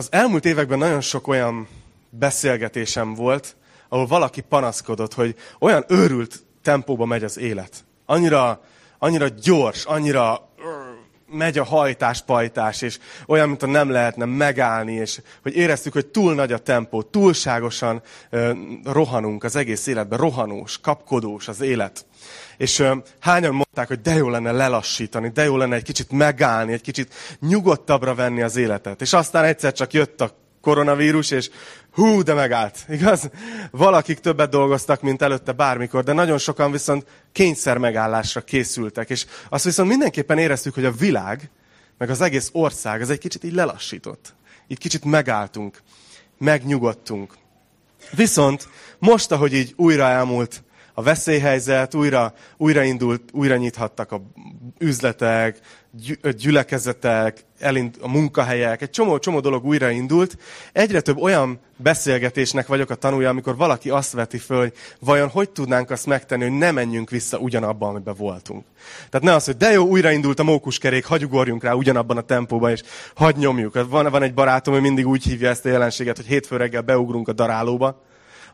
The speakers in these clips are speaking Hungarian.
az elmúlt években nagyon sok olyan beszélgetésem volt, ahol valaki panaszkodott, hogy olyan őrült tempóba megy az élet. Annyira, annyira gyors, annyira megy a hajtás-pajtás, és olyan, mintha nem lehetne megállni, és hogy éreztük, hogy túl nagy a tempó, túlságosan ö, rohanunk az egész életben, rohanós, kapkodós az élet. És ö, hányan mondták, hogy de jó lenne lelassítani, de jó lenne egy kicsit megállni, egy kicsit nyugodtabbra venni az életet. És aztán egyszer csak jött a koronavírus, és hú, de megállt, igaz? Valakik többet dolgoztak, mint előtte bármikor, de nagyon sokan viszont kényszer megállásra készültek. És azt viszont mindenképpen éreztük, hogy a világ, meg az egész ország, az egy kicsit így lelassított. Így kicsit megálltunk, megnyugodtunk. Viszont most, ahogy így újra elmúlt a veszélyhelyzet, újra, újraindult, újra nyithattak a üzletek, gyülekezetek, elind, a munkahelyek, egy csomó, csomó dolog újraindult. Egyre több olyan beszélgetésnek vagyok a tanulja, amikor valaki azt veti föl, hogy vajon hogy tudnánk azt megtenni, hogy ne menjünk vissza ugyanabban, amiben voltunk. Tehát ne az, hogy de jó, újraindult a mókuskerék, hagy ugorjunk rá ugyanabban a tempóban, és hagy nyomjuk. Van, van egy barátom, hogy mindig úgy hívja ezt a jelenséget, hogy hétfő reggel beugrunk a darálóba,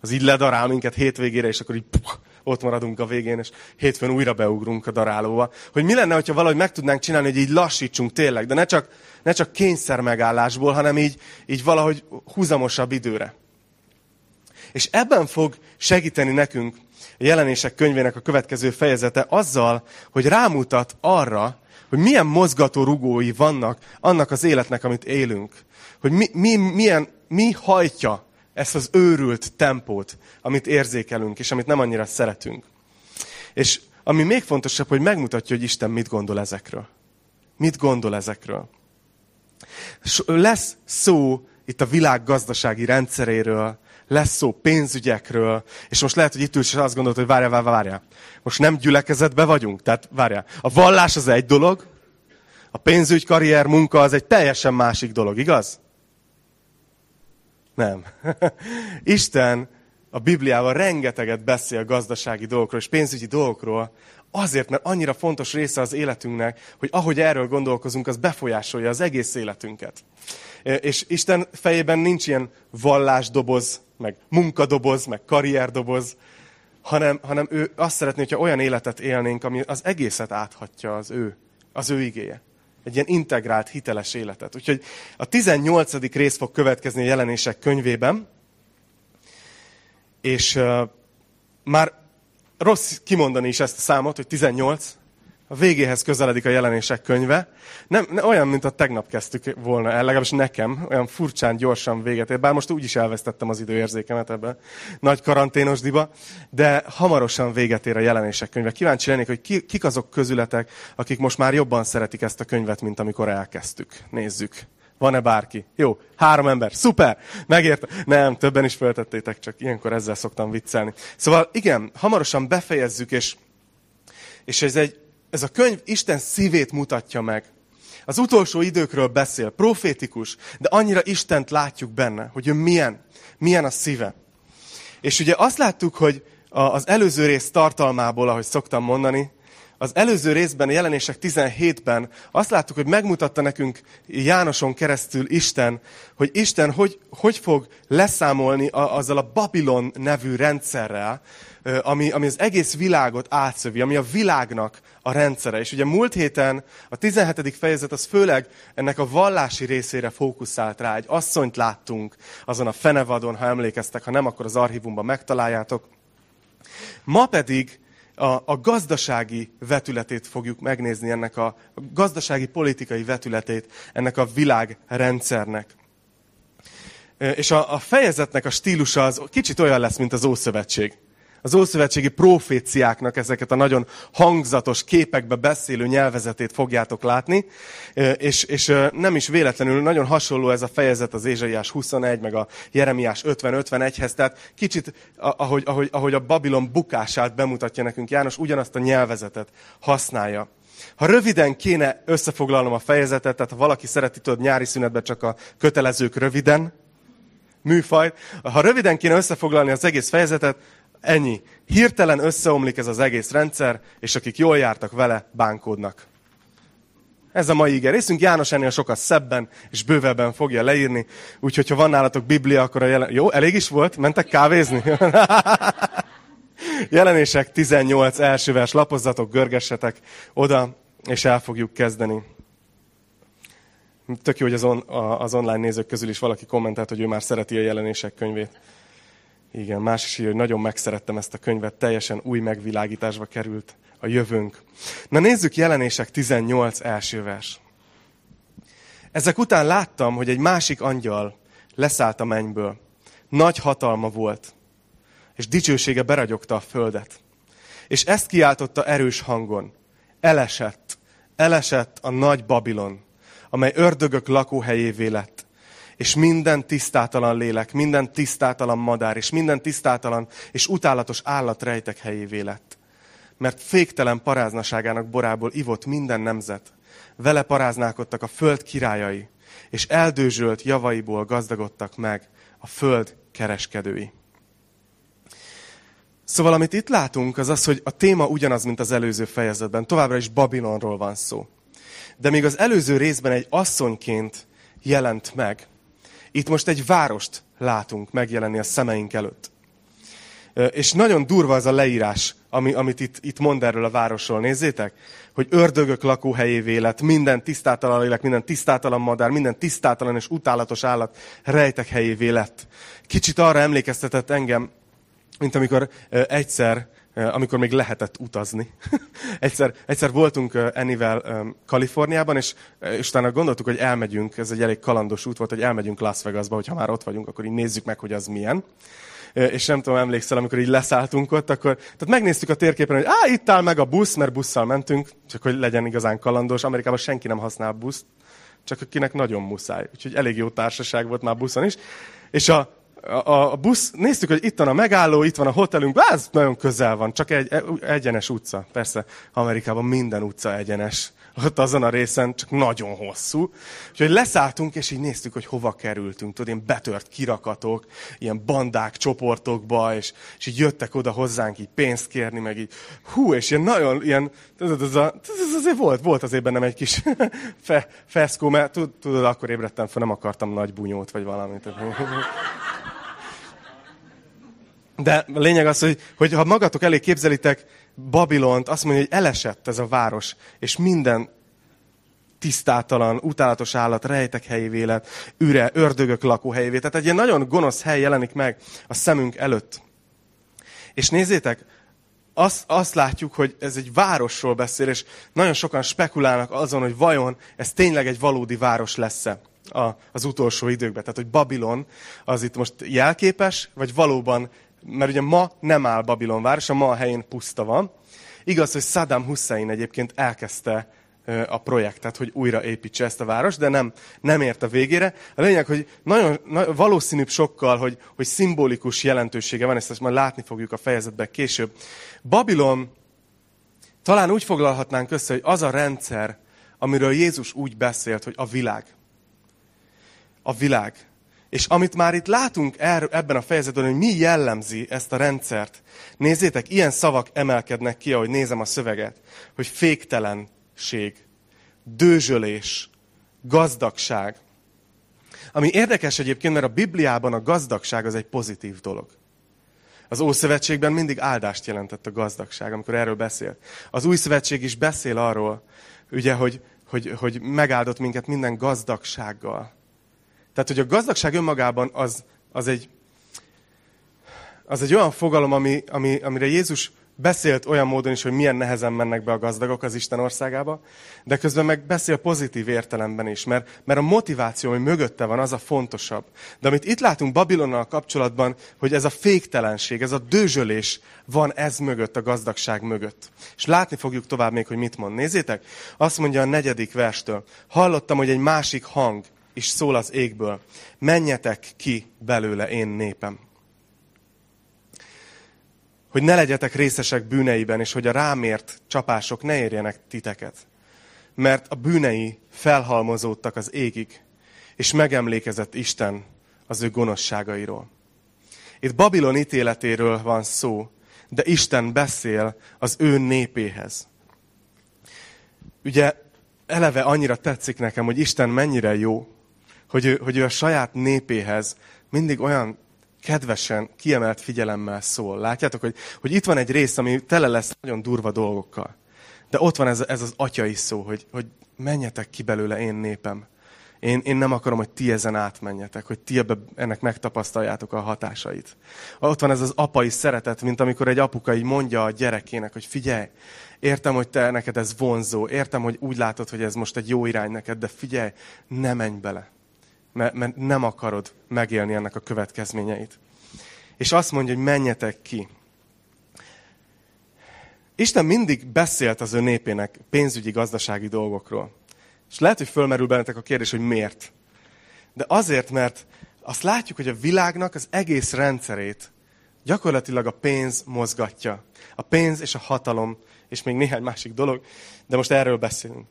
az így ledarál minket hétvégére, és akkor így puh, ott maradunk a végén, és hétfőn újra beugrunk a darálóba. Hogy mi lenne, hogyha valahogy meg tudnánk csinálni, hogy így lassítsunk tényleg, de ne csak, ne csak kényszer megállásból, hanem így, így valahogy húzamosabb időre. És ebben fog segíteni nekünk a jelenések könyvének a következő fejezete azzal, hogy rámutat arra, hogy milyen mozgató rugói vannak annak az életnek, amit élünk. Hogy mi, mi, milyen, mi hajtja ezt az őrült tempót, amit érzékelünk, és amit nem annyira szeretünk. És ami még fontosabb, hogy megmutatja, hogy Isten mit gondol ezekről. Mit gondol ezekről. Lesz szó itt a világ gazdasági rendszeréről, lesz szó pénzügyekről, és most lehet, hogy itt ülsz, és azt gondolod, hogy várjál, várjál, várjál. Most nem gyülekezetbe vagyunk, tehát várjál. A vallás az egy dolog, a pénzügy, karrier, munka az egy teljesen másik dolog, igaz? Nem. Isten a Bibliában rengeteget beszél gazdasági dolgokról és pénzügyi dolgokról, azért, mert annyira fontos része az életünknek, hogy ahogy erről gondolkozunk, az befolyásolja az egész életünket. És Isten fejében nincs ilyen vallásdoboz, meg munkadoboz, meg karrierdoboz, hanem, hanem ő azt szeretné, hogyha olyan életet élnénk, ami az egészet áthatja az ő, az ő igéje egy ilyen integrált, hiteles életet. Úgyhogy a 18. rész fog következni a jelenések könyvében, és uh, már rossz kimondani is ezt a számot, hogy 18, a végéhez közeledik a jelenések könyve. Nem, nem olyan, mint a tegnap kezdtük volna el, legalábbis nekem, olyan furcsán, gyorsan véget ér. Bár most úgy is elvesztettem az időérzékemet ebbe nagy karanténos diba, de hamarosan véget ér a jelenések könyve. Kíváncsi lennék, hogy ki, kik azok közületek, akik most már jobban szeretik ezt a könyvet, mint amikor elkezdtük. Nézzük. Van-e bárki? Jó, három ember. Szuper! Megérte. Nem, többen is feltettétek, csak ilyenkor ezzel szoktam viccelni. Szóval igen, hamarosan befejezzük, és, és ez egy ez a könyv Isten szívét mutatja meg. Az utolsó időkről beszél, profétikus, de annyira Istent látjuk benne, hogy ő milyen, milyen a szíve. És ugye azt láttuk, hogy az előző rész tartalmából, ahogy szoktam mondani, az előző részben, a jelenések 17-ben azt láttuk, hogy megmutatta nekünk Jánoson keresztül Isten, hogy Isten hogy, hogy fog leszámolni a, azzal a Babilon nevű rendszerrel, ami, ami az egész világot átszövi, ami a világnak a rendszere. És ugye múlt héten a 17. fejezet az főleg ennek a vallási részére fókuszált rá. Egy asszonyt láttunk azon a fenevadon, ha emlékeztek, ha nem, akkor az archívumban megtaláljátok. Ma pedig a, a gazdasági vetületét fogjuk megnézni, ennek a, a gazdasági politikai vetületét ennek a világrendszernek. És a, a fejezetnek a stílusa az kicsit olyan lesz, mint az Ószövetség az ószövetségi proféciáknak ezeket a nagyon hangzatos képekbe beszélő nyelvezetét fogjátok látni, és, és nem is véletlenül nagyon hasonló ez a fejezet az Ézsaiás 21, meg a Jeremiás 50-51-hez, tehát kicsit, ahogy, ahogy, ahogy a Babilon bukását bemutatja nekünk János, ugyanazt a nyelvezetet használja. Ha röviden kéne összefoglalnom a fejezetet, tehát ha valaki szereti, tudod, nyári szünetben csak a kötelezők röviden, műfajt, ha röviden kéne összefoglalni az egész fejezetet, Ennyi. Hirtelen összeomlik ez az egész rendszer, és akik jól jártak vele, bánkódnak. Ez a mai ige részünk. János ennél sokat szebben és bővebben fogja leírni. Úgyhogy, ha van nálatok Biblia, akkor a jelen... Jó, elég is volt? Mentek kávézni? Jelenések 18 első vers, lapozzatok, görgessetek oda, és el fogjuk kezdeni. Tök jó, hogy az, on, az online nézők közül is valaki kommentált, hogy ő már szereti a jelenések könyvét. Igen, más is írja, hogy nagyon megszerettem ezt a könyvet, teljesen új megvilágításba került a jövőnk. Na nézzük jelenések 18 első vers. Ezek után láttam, hogy egy másik angyal leszállt a mennyből. Nagy hatalma volt, és dicsősége beragyogta a földet. És ezt kiáltotta erős hangon. Elesett, elesett a nagy Babilon, amely ördögök lakóhelyévé lett. És minden tisztátalan lélek, minden tisztátalan madár, és minden tisztátalan és utálatos állat rejtek helyévé lett. Mert féktelen paráznaságának borából ivott minden nemzet. Vele paráználkodtak a föld királyai, és eldőzsölt javaiból gazdagodtak meg a föld kereskedői. Szóval amit itt látunk, az az, hogy a téma ugyanaz, mint az előző fejezetben. Továbbra is Babilonról van szó. De még az előző részben egy asszonyként jelent meg. Itt most egy várost látunk megjelenni a szemeink előtt. És nagyon durva az a leírás, ami, amit itt, itt mond erről a városról. Nézzétek, hogy ördögök lakóhelyévé lett, minden tisztátalan lélek, minden tisztátalan madár, minden tisztátalan és utálatos állat rejtek helyévé lett. Kicsit arra emlékeztetett engem, mint amikor egyszer, amikor még lehetett utazni. egyszer, egyszer voltunk Enivel Kaliforniában, és, és utána gondoltuk, hogy elmegyünk, ez egy elég kalandos út volt, hogy elmegyünk Las Vegasba, hogyha már ott vagyunk, akkor így nézzük meg, hogy az milyen és nem tudom, emlékszel, amikor így leszálltunk ott, akkor tehát megnéztük a térképen, hogy á, itt áll meg a busz, mert busszal mentünk, csak hogy legyen igazán kalandos. Amerikában senki nem használ buszt, csak akinek nagyon muszáj. Úgyhogy elég jó társaság volt már buszon is. És a, a, a busz, néztük, hogy itt van a megálló, itt van a hotelünk, ez nagyon közel van, csak egy, egyenes utca. Persze, Amerikában minden utca egyenes. Ott azon a részen csak nagyon hosszú. Úgyhogy leszálltunk, és így néztük, hogy hova kerültünk. Tudod, ilyen betört kirakatok, ilyen bandák csoportokba, és, és így jöttek oda hozzánk így pénzt kérni, meg így, hú, és ilyen nagyon, ilyen, ez, a, ez azért volt, volt azért bennem egy kis fe, feszkó, mert tudod, akkor ébredtem fel, nem akartam nagy bunyót, vagy valamit. De a lényeg az, hogy, hogy ha magatok elé képzelitek Babilont, azt mondja, hogy elesett ez a város, és minden tisztátalan, utálatos állat rejtek helyévé üre, ördögök lakóhelyévé. Tehát egy ilyen nagyon gonosz hely jelenik meg a szemünk előtt. És nézzétek, azt, azt látjuk, hogy ez egy városról beszél, és nagyon sokan spekulálnak azon, hogy vajon ez tényleg egy valódi város lesz-e az utolsó időkben. Tehát, hogy Babilon az itt most jelképes, vagy valóban mert ugye ma nem áll Babilon városa, ma a helyén puszta van. Igaz, hogy Saddam Hussein egyébként elkezdte a projektet, hogy újra építse ezt a várost, de nem, nem ért a végére. A lényeg, hogy nagyon, nagyon valószínűbb sokkal, hogy, hogy szimbolikus jelentősége van, ezt, ezt majd látni fogjuk a fejezetben később. Babilon talán úgy foglalhatnánk össze, hogy az a rendszer, amiről Jézus úgy beszélt, hogy a világ. A világ. És amit már itt látunk er, ebben a fejezetben, hogy mi jellemzi ezt a rendszert, nézzétek, ilyen szavak emelkednek ki, ahogy nézem a szöveget, hogy féktelenség, dőzsölés, gazdagság. Ami érdekes egyébként, mert a Bibliában a gazdagság az egy pozitív dolog. Az Ószövetségben mindig áldást jelentett a gazdagság, amikor erről beszél. Az Új Szövetség is beszél arról, ugye, hogy, hogy, hogy megáldott minket minden gazdagsággal. Tehát, hogy a gazdagság önmagában az, az, egy, az egy olyan fogalom, ami, ami, amire Jézus beszélt olyan módon is, hogy milyen nehezen mennek be a gazdagok az Isten országába, de közben meg beszél pozitív értelemben is, mert, mert a motiváció, ami mögötte van, az a fontosabb. De amit itt látunk Babilonnal kapcsolatban, hogy ez a féktelenség, ez a dőzsölés van ez mögött, a gazdagság mögött. És látni fogjuk tovább még, hogy mit mond. Nézzétek, azt mondja a negyedik verstől. Hallottam, hogy egy másik hang és szól az égből, menjetek ki belőle én népem. Hogy ne legyetek részesek bűneiben, és hogy a rámért csapások ne érjenek titeket. Mert a bűnei felhalmozódtak az égig, és megemlékezett Isten az ő gonoszságairól. Itt Babilon ítéletéről van szó, de Isten beszél az ő népéhez. Ugye eleve annyira tetszik nekem, hogy Isten mennyire jó, hogy ő, hogy ő a saját népéhez mindig olyan kedvesen, kiemelt figyelemmel szól. Látjátok, hogy, hogy itt van egy rész, ami tele lesz nagyon durva dolgokkal. De ott van ez, ez az atyai szó, hogy, hogy menjetek ki belőle én népem. Én, én nem akarom, hogy ti ezen átmenjetek, hogy ti ebbe, ennek megtapasztaljátok a hatásait. Ott van ez az apai szeretet, mint amikor egy apuka így mondja a gyerekének, hogy figyelj, értem, hogy te neked ez vonzó, értem, hogy úgy látod, hogy ez most egy jó irány neked, de figyelj, ne menj bele, mert, nem akarod megélni ennek a következményeit. És azt mondja, hogy menjetek ki. Isten mindig beszélt az ő népének pénzügyi, gazdasági dolgokról. És lehet, hogy fölmerül bennetek a kérdés, hogy miért. De azért, mert azt látjuk, hogy a világnak az egész rendszerét gyakorlatilag a pénz mozgatja. A pénz és a hatalom, és még néhány másik dolog, de most erről beszélünk.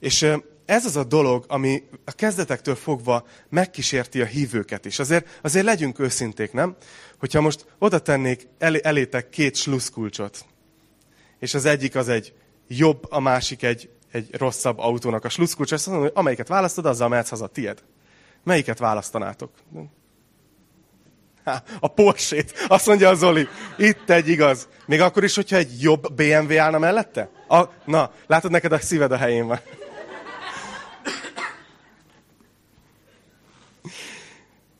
És ez az a dolog, ami a kezdetektől fogva megkísérti a hívőket is. Azért, azért legyünk őszinték, nem? Hogyha most oda tennék elé, elétek két sluszkulcsot, és az egyik az egy jobb, a másik egy egy rosszabb autónak a sluszkulcs, azt mondom, hogy amelyiket választod, azzal mehetsz haza, tied. Melyiket választanátok? Há, a Porsét, azt mondja a Zoli. Itt egy igaz. Még akkor is, hogyha egy jobb BMW állna mellette? A, na, látod, neked a szíved a helyén van.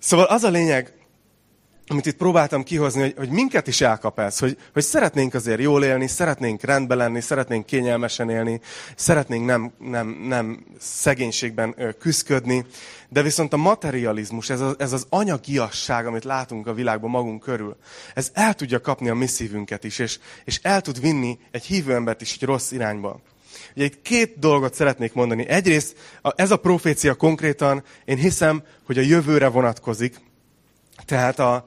Szóval az a lényeg, amit itt próbáltam kihozni, hogy, hogy minket is elkap ez, hogy, hogy szeretnénk azért jól élni, szeretnénk rendben lenni, szeretnénk kényelmesen élni, szeretnénk nem, nem, nem szegénységben küzdködni, de viszont a materializmus, ez, a, ez az anyagiasság, amit látunk a világban magunk körül, ez el tudja kapni a mi szívünket is, és, és el tud vinni egy hívő embert is egy rossz irányba. Ugye itt két dolgot szeretnék mondani. Egyrészt ez a profécia konkrétan, én hiszem, hogy a jövőre vonatkozik, tehát a,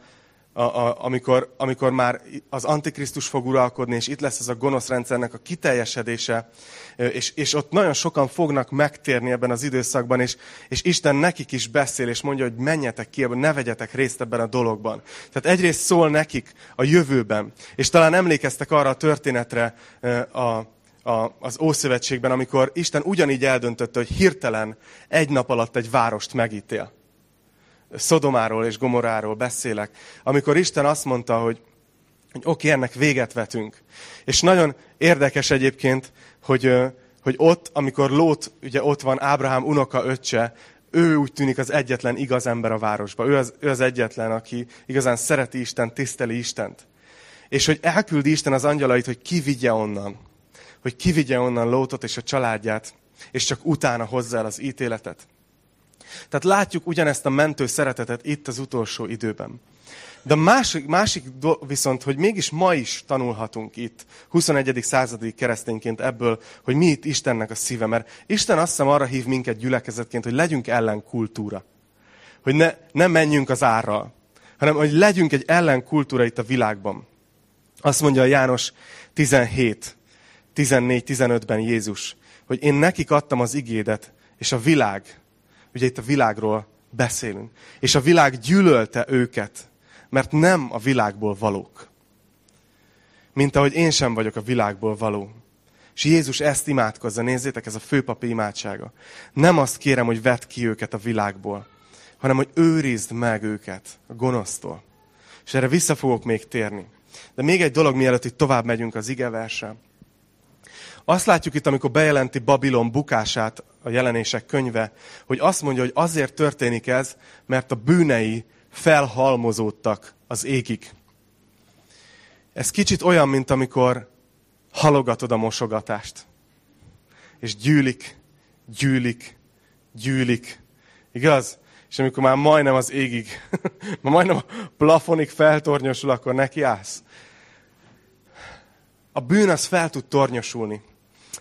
a, a, amikor, amikor már az Antikrisztus fog uralkodni, és itt lesz ez a gonosz rendszernek a kiteljesedése, és, és ott nagyon sokan fognak megtérni ebben az időszakban, és, és Isten nekik is beszél, és mondja, hogy menjetek ki, ne vegyetek részt ebben a dologban. Tehát egyrészt szól nekik a jövőben, és talán emlékeztek arra a történetre a, a, az Ószövetségben, amikor Isten ugyanígy eldöntötte, hogy hirtelen egy nap alatt egy várost megítél. Szodomáról és Gomoráról beszélek, amikor Isten azt mondta, hogy, hogy oké, ennek véget vetünk. És nagyon érdekes egyébként, hogy, hogy ott, amikor Lót, ugye ott van Ábrahám unoka öccse, ő úgy tűnik az egyetlen igaz ember a városban. Ő az, ő az egyetlen, aki igazán szereti Isten, tiszteli Istent. És hogy elküldi Isten az angyalait, hogy kivigye onnan. Hogy kivigye onnan Lótot és a családját, és csak utána hozza el az ítéletet. Tehát látjuk ugyanezt a mentő szeretetet itt az utolsó időben. De másik, másik viszont, hogy mégis ma is tanulhatunk itt, 21. századi keresztényként ebből, hogy mi itt Istennek a szíve. Mert Isten azt hiszem arra hív minket gyülekezetként, hogy legyünk ellen kultúra. Hogy ne, ne menjünk az árral, hanem hogy legyünk egy ellen kultúra itt a világban. Azt mondja a János 17, 14-15-ben Jézus, hogy én nekik adtam az igédet, és a világ Ugye itt a világról beszélünk. És a világ gyűlölte őket, mert nem a világból valók. Mint ahogy én sem vagyok a világból való. És Jézus ezt imádkozza, nézzétek, ez a főpapi imádsága. Nem azt kérem, hogy vedd ki őket a világból, hanem hogy őrizd meg őket a gonosztól. És erre vissza fogok még térni. De még egy dolog, mielőtt itt tovább megyünk az igeversen. Azt látjuk itt, amikor bejelenti Babilon bukását a jelenések könyve, hogy azt mondja, hogy azért történik ez, mert a bűnei felhalmozódtak az égig. Ez kicsit olyan, mint amikor halogatod a mosogatást. És gyűlik, gyűlik, gyűlik. Igaz? És amikor már majdnem az égig, majdnem a plafonig feltornyosul, akkor nekiállsz. A bűn az fel tud tornyosulni.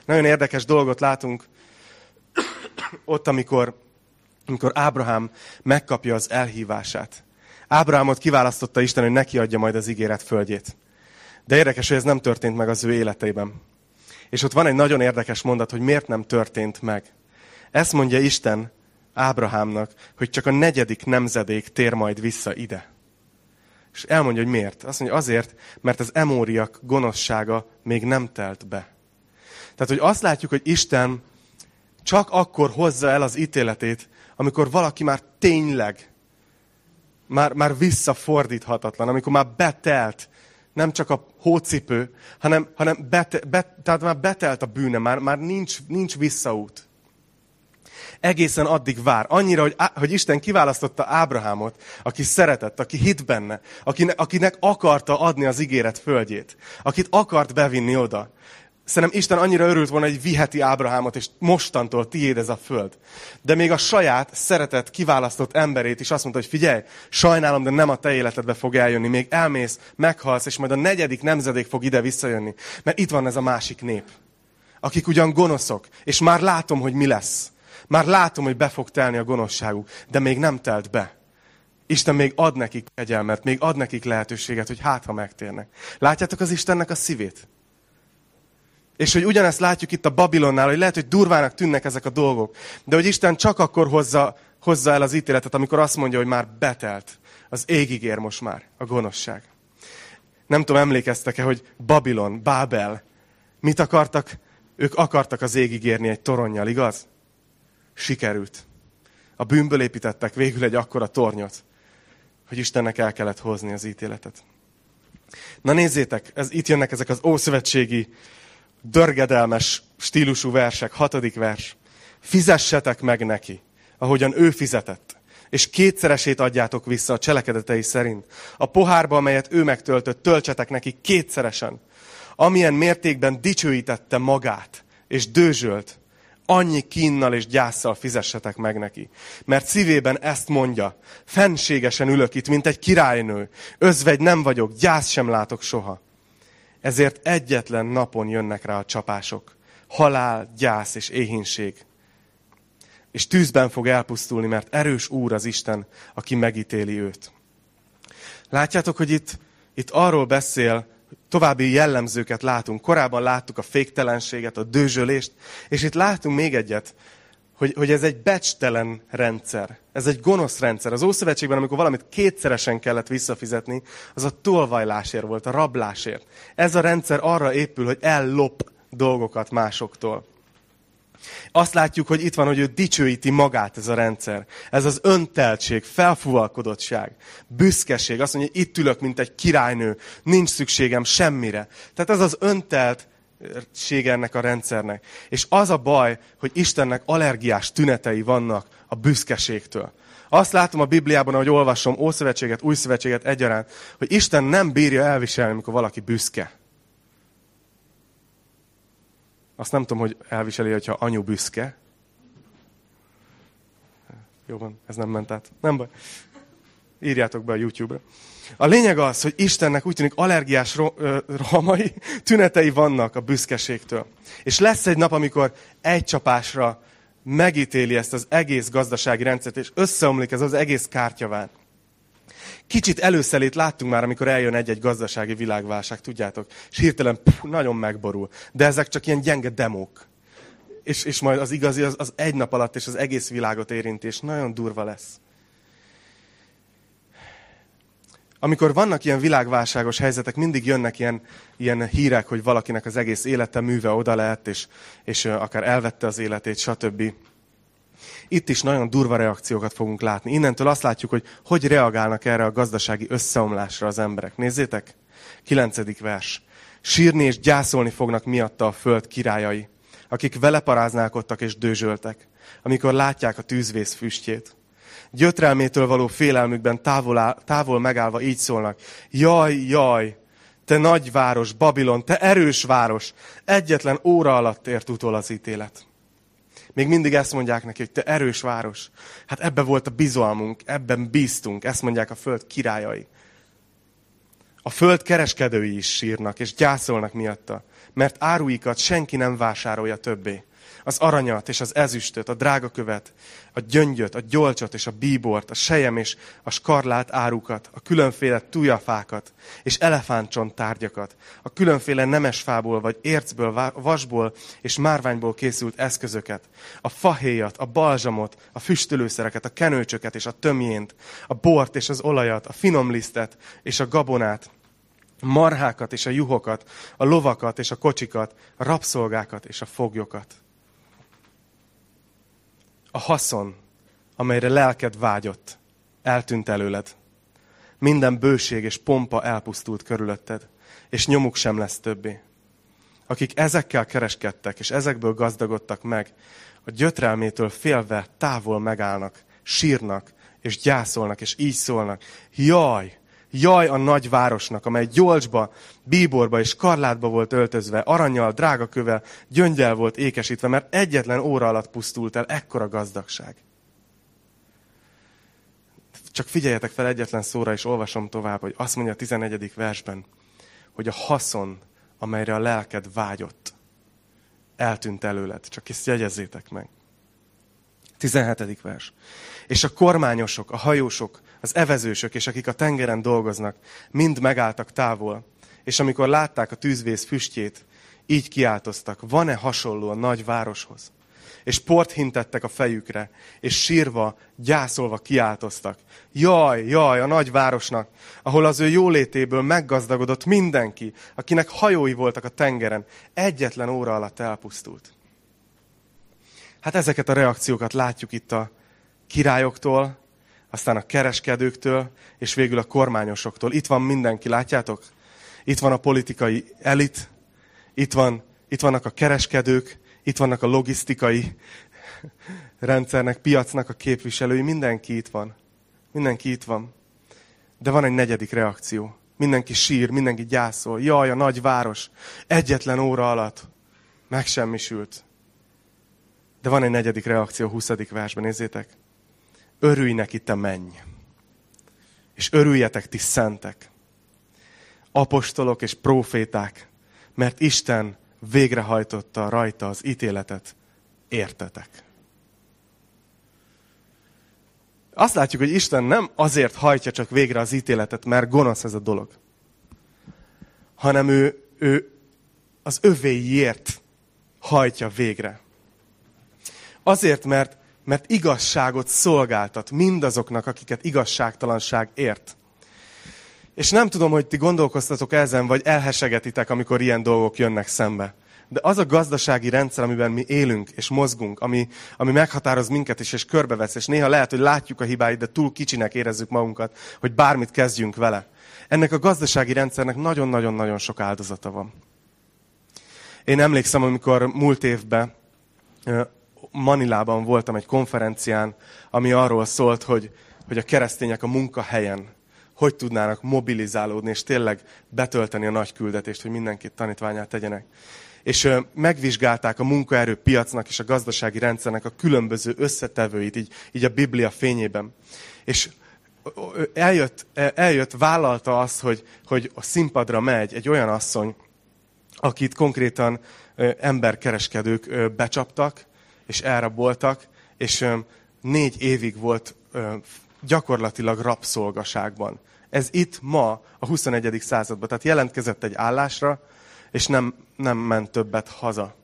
Nagyon érdekes dolgot látunk ott, amikor, amikor Ábrahám megkapja az elhívását. Ábrahámot kiválasztotta Isten, hogy neki adja majd az ígéret földjét. De érdekes, hogy ez nem történt meg az ő életében. És ott van egy nagyon érdekes mondat, hogy miért nem történt meg. Ezt mondja Isten Ábrahámnak, hogy csak a negyedik nemzedék tér majd vissza ide. És elmondja, hogy miért. Azt mondja, azért, mert az emóriak gonoszsága még nem telt be. Tehát, hogy azt látjuk, hogy Isten csak akkor hozza el az ítéletét, amikor valaki már tényleg, már, már visszafordíthatatlan, amikor már betelt, nem csak a hócipő, hanem, hanem bete, bet, tehát már betelt a bűne, már, már nincs, nincs visszaút. Egészen addig vár. Annyira, hogy, hogy Isten kiválasztotta Ábrahámot, aki szeretett, aki hit benne, akinek, akinek akarta adni az ígéret földjét, akit akart bevinni oda. Szerintem Isten annyira örült volna, hogy viheti Ábrahámot, és mostantól tiéd ez a föld. De még a saját szeretett, kiválasztott emberét is azt mondta, hogy figyelj, sajnálom, de nem a te életedbe fog eljönni. Még elmész, meghalsz, és majd a negyedik nemzedék fog ide visszajönni. Mert itt van ez a másik nép, akik ugyan gonoszok, és már látom, hogy mi lesz. Már látom, hogy be fog telni a gonoszságuk, de még nem telt be. Isten még ad nekik kegyelmet, még ad nekik lehetőséget, hogy hát, ha megtérnek. Látjátok az Istennek a szívét? És hogy ugyanezt látjuk itt a Babilonnál, hogy lehet, hogy durvának tűnnek ezek a dolgok, de hogy Isten csak akkor hozza, hozza el az ítéletet, amikor azt mondja, hogy már betelt. Az égig ér most már a gonoszság. Nem tudom, emlékeztek-e, hogy Babilon, Bábel, mit akartak? Ők akartak az égig érni egy toronnyal, igaz? Sikerült. A bűnből építettek végül egy akkora tornyot, hogy Istennek el kellett hozni az ítéletet. Na nézzétek, ez, itt jönnek ezek az ószövetségi dörgedelmes stílusú versek, hatodik vers. Fizessetek meg neki, ahogyan ő fizetett, és kétszeresét adjátok vissza a cselekedetei szerint. A pohárba, amelyet ő megtöltött, töltsetek neki kétszeresen. Amilyen mértékben dicsőítette magát, és dőzsölt, annyi kínnal és gyászsal fizessetek meg neki. Mert szívében ezt mondja, fenségesen ülök itt, mint egy királynő, özvegy nem vagyok, gyász sem látok soha. Ezért egyetlen napon jönnek rá a csapások. Halál, gyász és éhínség. És tűzben fog elpusztulni, mert erős Úr az Isten, aki megítéli őt. Látjátok, hogy itt, itt arról beszél, további jellemzőket látunk. Korábban láttuk a féktelenséget, a dőzsölést, és itt látunk még egyet, hogy, hogy ez egy becstelen rendszer. Ez egy gonosz rendszer. Az Ószövetségben, amikor valamit kétszeresen kellett visszafizetni, az a tolvajlásért volt, a rablásért. Ez a rendszer arra épül, hogy ellop dolgokat másoktól. Azt látjuk, hogy itt van, hogy ő dicsőíti magát ez a rendszer. Ez az önteltség, felfúvalkodottság, büszkeség. Azt mondja, hogy itt ülök, mint egy királynő, nincs szükségem semmire. Tehát ez az öntelt ennek a rendszernek. És az a baj, hogy Istennek allergiás tünetei vannak a büszkeségtől. Azt látom a Bibliában, ahogy olvasom Ószövetséget, Új Szövetséget egyaránt, hogy Isten nem bírja elviselni, amikor valaki büszke. Azt nem tudom, hogy elviseli, hogyha anyu büszke. Jó van, ez nem ment át. Nem baj. Írjátok be a YouTube-ra. A lényeg az, hogy Istennek úgy tűnik allergiás rohamai, tünetei vannak a büszkeségtől. És lesz egy nap, amikor egy csapásra megítéli ezt az egész gazdasági rendszert, és összeomlik ez az egész kártyaván. Kicsit előszelét láttunk már, amikor eljön egy-egy gazdasági világválság, tudjátok, és hirtelen pff, nagyon megborul. De ezek csak ilyen gyenge demók. És, és majd az igazi az, az egy nap alatt, és az egész világot érinti, és nagyon durva lesz. Amikor vannak ilyen világválságos helyzetek, mindig jönnek ilyen, ilyen hírek, hogy valakinek az egész élete műve oda lett, és, és akár elvette az életét, stb. Itt is nagyon durva reakciókat fogunk látni. Innentől azt látjuk, hogy hogy reagálnak erre a gazdasági összeomlásra az emberek. Nézzétek, kilencedik vers. Sírni és gyászolni fognak miatta a föld királyai, akik vele paráználkodtak és dőzsöltek, amikor látják a tűzvész füstjét gyötrelmétől való félelmükben távol, áll, távol megállva így szólnak. Jaj, jaj, te nagy város, Babilon, te erős város, egyetlen óra alatt ért utol az ítélet. Még mindig ezt mondják neki, hogy te erős város. Hát ebbe volt a bizalmunk, ebben bíztunk, ezt mondják a föld királyai. A föld kereskedői is sírnak, és gyászolnak miatta, mert áruikat senki nem vásárolja többé az aranyat és az ezüstöt, a drágakövet, a gyöngyöt, a gyolcsot és a bíbort, a sejem és a skarlát árukat, a különféle tujafákat és elefántcsont tárgyakat, a különféle nemesfából vagy ércből, vasból és márványból készült eszközöket, a fahéjat, a balzsamot, a füstölőszereket, a kenőcsöket és a tömjént, a bort és az olajat, a finomlisztet és a gabonát, marhákat és a juhokat, a lovakat és a kocsikat, a rabszolgákat és a foglyokat. A haszon, amelyre lelked vágyott, eltűnt előled. Minden bőség és pompa elpusztult körülötted, és nyomuk sem lesz többé. Akik ezekkel kereskedtek, és ezekből gazdagodtak meg, a gyötrelmétől félve távol megállnak, sírnak, és gyászolnak, és így szólnak. Jaj, jaj a nagy városnak, amely gyolcsba, bíborba és karlátba volt öltözve, aranyjal, drágakövel, gyöngyel volt ékesítve, mert egyetlen óra alatt pusztult el ekkora gazdagság. Csak figyeljetek fel egyetlen szóra, és olvasom tovább, hogy azt mondja a 11. versben, hogy a haszon, amelyre a lelked vágyott, eltűnt előled. Csak ezt jegyezzétek meg. 17. vers. És a kormányosok, a hajósok, az evezősök, és akik a tengeren dolgoznak, mind megálltak távol. És amikor látták a tűzvész füstjét, így kiáltoztak, van-e hasonló a nagy városhoz? és port hintettek a fejükre, és sírva, gyászolva kiáltoztak. Jaj, jaj, a nagy városnak, ahol az ő jólétéből meggazdagodott mindenki, akinek hajói voltak a tengeren, egyetlen óra alatt elpusztult. Hát ezeket a reakciókat látjuk itt a királyoktól, aztán a kereskedőktől, és végül a kormányosoktól. Itt van mindenki, látjátok? Itt van a politikai elit, itt, van, itt vannak a kereskedők, itt vannak a logisztikai rendszernek, piacnak a képviselői, mindenki itt van. Mindenki itt van. De van egy negyedik reakció. Mindenki sír, mindenki gyászol. Jaj, a nagy város egyetlen óra alatt megsemmisült. De van egy negyedik reakció, 20. versben, nézzétek. Örülj neki, te menj. És örüljetek, ti szentek. Apostolok és proféták, mert Isten végrehajtotta rajta az ítéletet. Értetek. Azt látjuk, hogy Isten nem azért hajtja csak végre az ítéletet, mert gonosz ez a dolog, hanem ő, ő az övéiért hajtja végre. Azért, mert, mert igazságot szolgáltat mindazoknak, akiket igazságtalanság ért. És nem tudom, hogy ti gondolkoztatok ezen, vagy elhesegetitek, amikor ilyen dolgok jönnek szembe. De az a gazdasági rendszer, amiben mi élünk és mozgunk, ami, ami meghatároz minket is, és körbevesz, és néha lehet, hogy látjuk a hibáit, de túl kicsinek érezzük magunkat, hogy bármit kezdjünk vele. Ennek a gazdasági rendszernek nagyon-nagyon-nagyon sok áldozata van. Én emlékszem, amikor múlt évben Manilában voltam egy konferencián, ami arról szólt, hogy, hogy a keresztények a munkahelyen hogy tudnának mobilizálódni, és tényleg betölteni a nagy küldetést, hogy mindenkit tanítványát tegyenek. És megvizsgálták a munkaerőpiacnak és a gazdasági rendszernek a különböző összetevőit, így, így a Biblia fényében. És eljött, eljött vállalta azt, hogy, hogy a színpadra megy egy olyan asszony, akit konkrétan emberkereskedők becsaptak, és elraboltak, és négy évig volt gyakorlatilag rabszolgaságban. Ez itt ma, a 21. században. Tehát jelentkezett egy állásra, és nem, nem ment többet haza.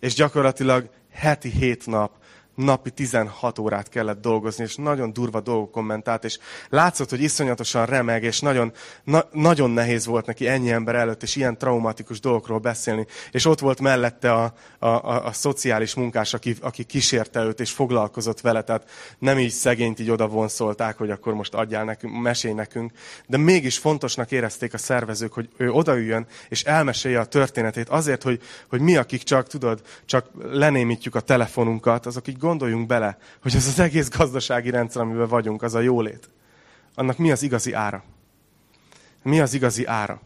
És gyakorlatilag heti hét nap napi 16 órát kellett dolgozni, és nagyon durva dolgok kommentált, és látszott, hogy iszonyatosan remeg, és nagyon, na, nagyon nehéz volt neki ennyi ember előtt, és ilyen traumatikus dolgokról beszélni. És ott volt mellette a, a, a, a szociális munkás, aki, aki kísérte őt, és foglalkozott vele, tehát nem így szegényt így oda vonszolták, hogy akkor most adjál nekünk, mesélj nekünk, de mégis fontosnak érezték a szervezők, hogy ő odaüljön, és elmesélje a történetét azért, hogy, hogy mi, akik csak, tudod, csak lenémítjük a telefonunkat, azok így gondoljunk bele, hogy ez az egész gazdasági rendszer, amiben vagyunk, az a jólét. Annak mi az igazi ára? Mi az igazi ára?